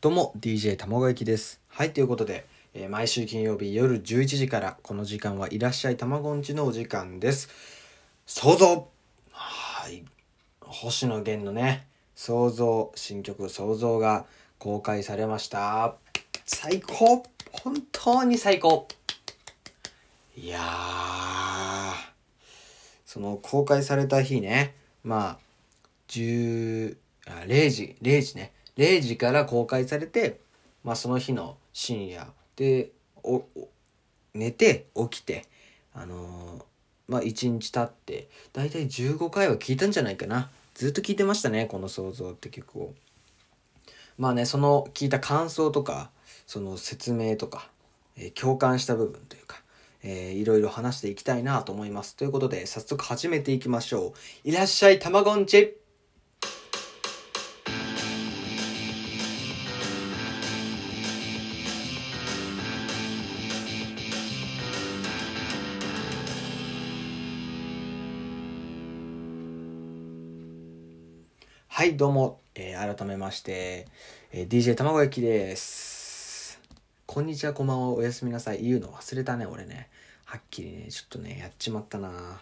どうも DJ 卵焼きです。はい、ということで、えー毎週金曜日夜11時からこの時間はいらっしゃい卵んちのお時間です。想像はい。星野源のね、想像、新曲想像が公開されました。最高本当に最高いやー、その公開された日ね、まあ、10あ0時0時ね0時から公開されて、まあ、その日の深夜で寝て起きてあのーまあ1日経って大体15回は聞いたんじゃないかなずっと聞いてましたねこの「想像」って曲をまあねその聞いた感想とかその説明とか、えー共感した部分というかえーいろいろ話していきたいなと思います。ということで、早速始めていきましょう。いらっしゃい、たまごんちはい、どうも、えー改めまして、えー DJ たまご焼きです。こんにちは、こんばんは、おやすみなさい。言うの忘れたね、俺ね。はっきりね、ちょっとね、やっちまったな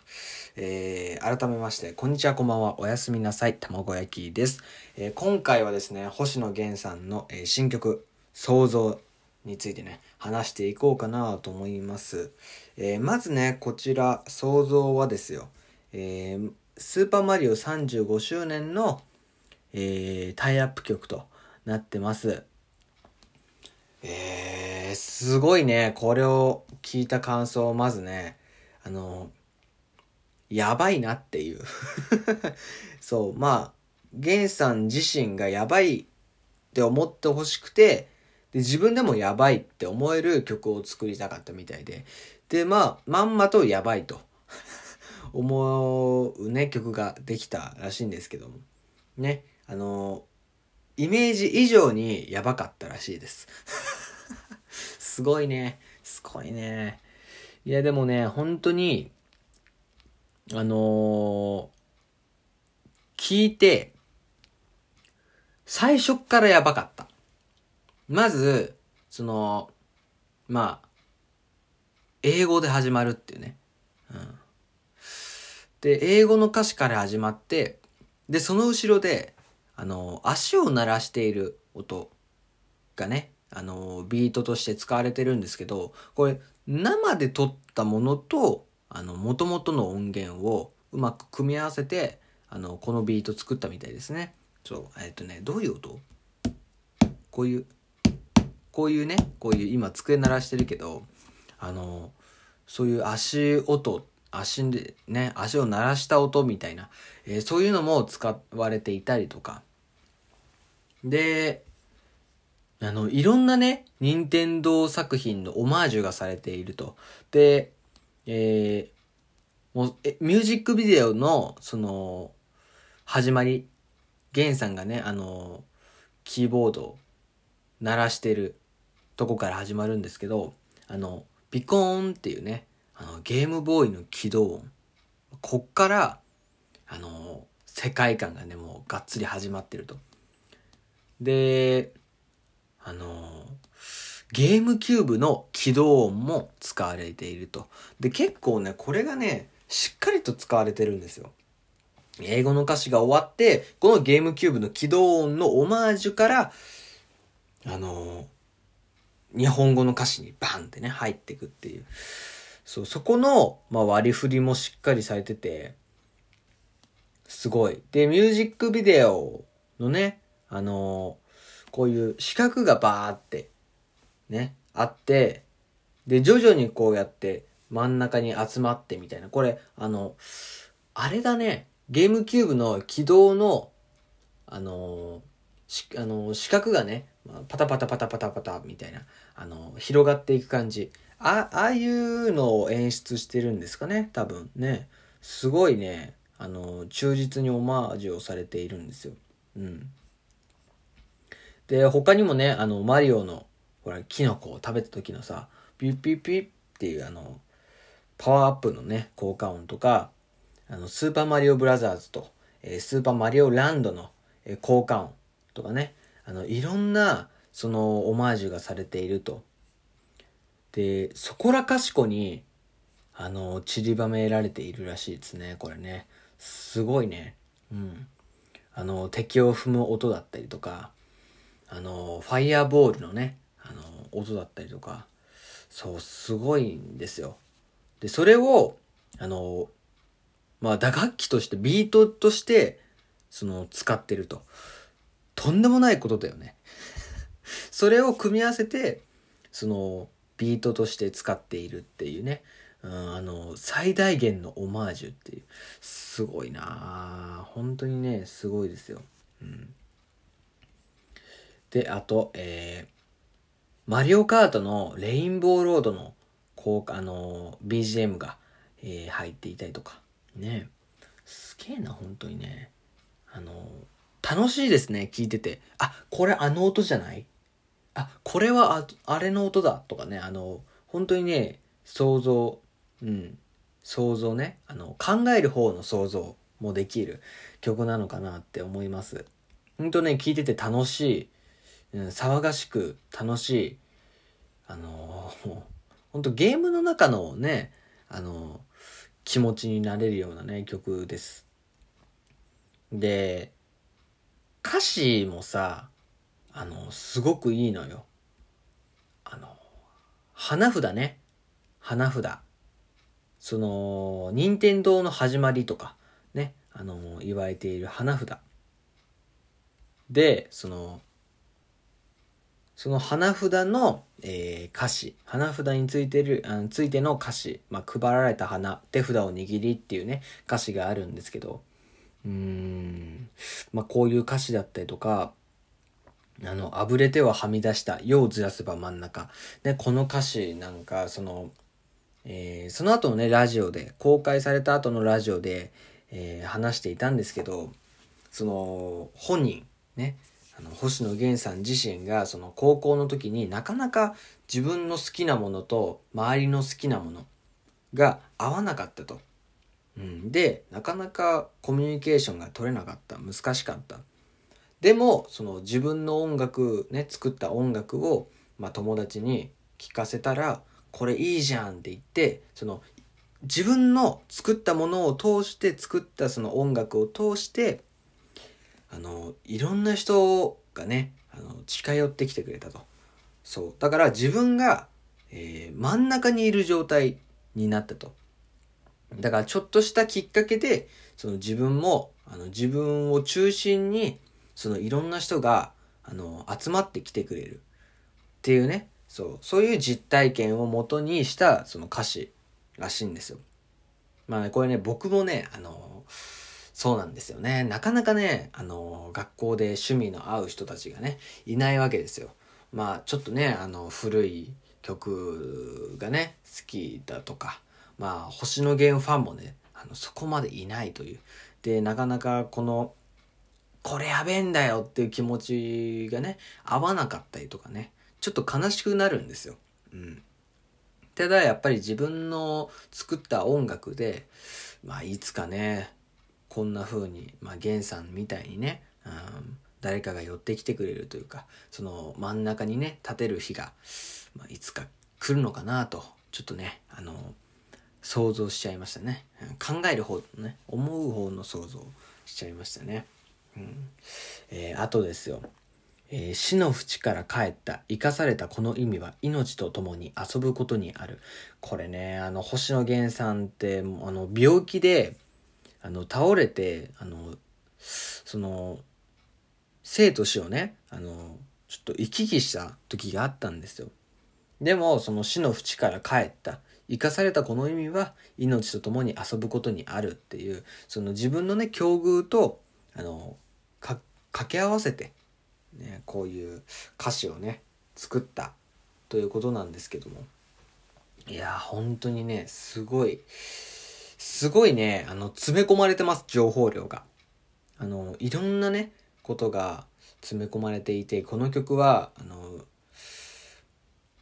えー改めまして、こんにちは、こんばんは、おやすみなさい、たまご焼きです。えー今回はですね、星野源さんの、えー新曲、想像についてね、話していこうかなと思います。えーまずね、こちら、想像はですよ、えースーパーマリオ35周年の、えータイアップ曲となってます。えー、すごいね。これを聞いた感想を、まずね、あの、やばいなっていう。そう、まあ、ゲンさん自身がやばいって思ってほしくて、で、自分でもやばいって思える曲を作りたかったみたいで。で、まあ、まんまとやばいと 思うね、曲ができたらしいんですけども。ね、あの、イメージ以上にやばかったらしいです。すごいね。すごいね。いや、でもね、本当に、あのー聞いて、最初からやばかった。まず、その、まあ、英語で始まるっていうね。うん。で、英語の歌詞から始まって、で、その後ろで、あの、足を鳴らしている音がね、あの、ビートとして使われてるんですけど、これ、生で撮ったものと、あの、元々の音源をうまく組み合わせて、あの、このビート作ったみたいですね。そう、えっとね、どういう音？こういう、こういうね、こういう、今机鳴らしてるけど、あの、そういう足音、足でね、足を鳴らした音みたいな、えーそういうのも使われていたりとか。で、あの、いろんなね、任天堂作品のオマージュがされていると。で、えーもう、え、ミュージックビデオの、その、始まり、ゲンさんがね、あの、キーボードを鳴らしてるとこから始まるんですけど、あの、ピコーンっていうね、あの、ゲームボーイの起動音。こっから、あの、世界観がね、もうがっつり始まってると。で、あの、ゲームキューブの起動音も使われていると。で、結構ね、これがね、しっかりと使われてるんですよ。英語の歌詞が終わって、このゲームキューブの起動音のオマージュから、あの日本語の歌詞にバンってね、入ってくっていう。そう、そこの、まあ、割り振りもしっかりされてて、すごい。で、ミュージックビデオのね、あのこういう四角がバーって、ね、あって、で、徐々にこうやって真ん中に集まってみたいな。これ、あの、あれだね、ゲームキューブの起動の、あのしあの四角がね、パタパタパタパタパタみたいな、あの広がっていく感じ。あ、ああいうのを演出してるんですかね、多分ね。すごいね、あの忠実にオマージュをされているんですよ。うん。で、他にもね、あの、マリオの、ほら、キノコを食べた時のさ、ピュッピュッピュッっていうあの、パワーアップのね、効果音とか、あの、スーパーマリオブラザーズと、えースーパーマリオランドの、えー効果音とかね、あの、いろんな、そのオマージュがされていると。で、そこらかしこに、あの、散りばめられているらしいですね、これね。すごいね。うん。あの、敵を踏む音だったりとか、あの、ファイヤーボールのね、あの、音だったりとか、そう、すごいんですよ。で、それを、あの、まあ、打楽器として、ビートとして、その、使ってると。とんでもないことだよね。それを組み合わせて、その、ビートとして使っているっていうね。うん、あの、最大限のオマージュっていう。すごいな本当にね、すごいですよ。うん。で、あと、えー、マリオカートのレインボーロードの、こう、あの、BGM が、えー、入っていたりとか。ね。すげえな、本当にね。あの、楽しいですね、聞いてて。あ、これあの音じゃない？あ、これはあ、あれの音だとかね、あの、本当にね、想像、うん、想像ね、あの、考える方の想像もできる曲なのかなって思います。ほんとね、聴いてて楽しい、うん、騒がしく楽しい、あのー、ほんとゲームの中のね、あの、気持ちになれるようなね、曲です。で、歌詞もさ、あの、すごくいいのよ。あの、花札ね。花札。その、任天堂の始まりとか、ね、あの、言われている花札。で、その、その花札の、えー、歌詞、花札についてる、あついての歌詞、まあ、配られた花、手札を握りっていうね、歌詞があるんですけど、うーん、まあ、こういう歌詞だったりとか、あの、あぶれてははみ出した、世をずらせば真ん中。で、この歌詞なんか、その、えー、その後のね、ラジオで、公開された後のラジオで、えー、話していたんですけど、その、本人、ね、あの、星野源さん自身が、その高校の時になかなか自分の好きなものと周りの好きなものが合わなかったと。うん、で、なかなかコミュニケーションが取れなかった。難しかった。でもその自分の音楽ね作った音楽を、まあ、友達に聞かせたらこれいいじゃんって言ってその自分の作ったものを通して作ったその音楽を通してあのいろんな人がねあの近寄ってきてくれたと。そう。だから自分が、えー、真ん中にいる状態になったと。だからちょっとしたきっかけでその自分もあの自分を中心にそのいろんな人が、あの、集まってきてくれるっていうね、そう、そういう実体験をもとにしたその歌詞らしいんですよ。まあね、これね、僕もね、あの、そうなんですよね。なかなかね、あの、学校で趣味の合う人たちがね、いないわけですよ。まあ、ちょっとね、あの、古い曲がね、好きだとか、まあ、星野源ファンもね、あの、そこまでいないという。で、なかなかこの、これやべえんだよっていう気持ちがね、合わなかったりとかね、ちょっと悲しくなるんですよ。うん。ただやっぱり自分の作った音楽で、まあいつかね、こんな風に、まあゲンさんみたいにね、うん、誰かが寄ってきてくれるというか、その真ん中にね、立てる日が、まあ、いつか来るのかなと、ちょっとね、あの、想像しちゃいましたね。考える方のね、思う方の想像しちゃいましたね。うん。えー、あとですよ。えー、死の淵から帰った、生かされたこの意味は命と共に遊ぶことにある。これね、あの、星野源さんって、あの、病気で、あの、倒れて、あの、その、生と死をね、あの、ちょっと行き来した時があったんですよ。でも、その死の淵から帰った。生かされたこの意味は命と共に遊ぶことにあるっていう、その自分のね、境遇と、あの、掛け合わせて、ね、こういう歌詞をね作ったということなんですけども。いや本当にねすごいすごいねあの詰め込まれてます情報量が。あのいろんなねことが詰め込まれていてこの曲はあの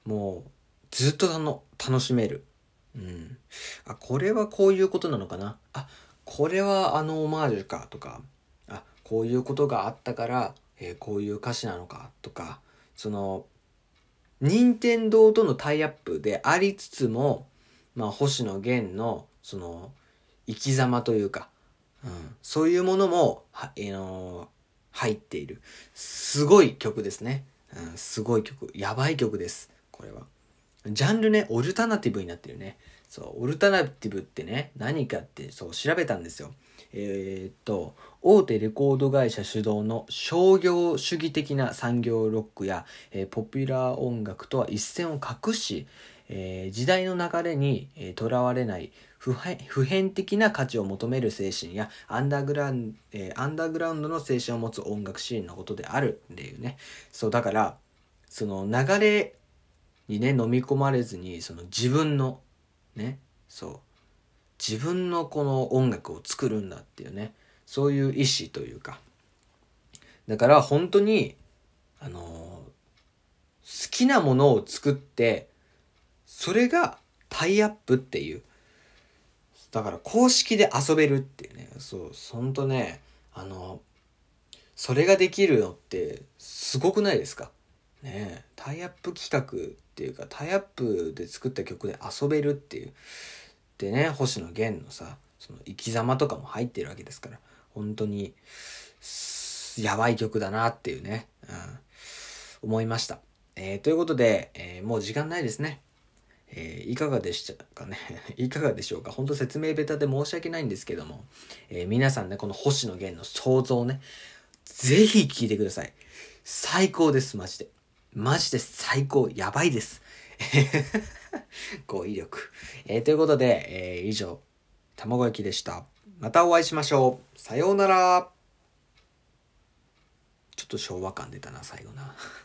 もうずっとあの楽しめる。うん。あこれはこういうことなのかな？あこれはあのオマージュかとか。こういうことがあったから、えー、こういう歌詞なのかとかその、任天堂とのタイアップでありつつも、まあ、星野源の、その、生き様というか、うん、そういうものも、は、えー、の、入っている。すごい曲ですね。うん、すごい曲。やばい曲です。これは。ジャンルね、オルタナティブになってるね。そう、オルタナティブってね、何かって、そう、調べたんですよ。えー、っと、大手レコード会社主導の商業主義的な産業ロックや、えー、ポピュラー音楽とは一線を画し、えー、時代の流れにとら、われない普遍的な価値を求める精神やアンダーグラウン、え、アンダーグラウンドの精神を持つ音楽シーンのことであるっていうね。そう、だから、その流れにね、飲み込まれずに、その自分の、ね、そう、自分のこの音楽を作るんだっていうね、そういう意志というか。だから本当に、あのー、好きなものを作って、それがタイアップっていう。だから公式で遊べるっていうね。そう、ほんとね、あの、それができるのってすごくないですか？ねタイアップ企画っていうか、タイアップで作った曲で遊べるっていう。でね、星野源のさ、その生き様とかも入ってるわけですから。本当に、やばい曲だなっていうね、うん、思いました。えー、ということで、えー、もう時間ないですね。えー、いかがでしたかね？いかがでしょうか？本当説明ベタで申し訳ないんですけども、え、皆さんね、この星野源の想像ね、ぜひ聞いてください。最高です、マジで。マジで最高。やばいです。語彙力。えー、ということで、えー、以上、卵焼きでした。またお会いしましょう。さようなら。ちょっと昭和感出たな、最後な。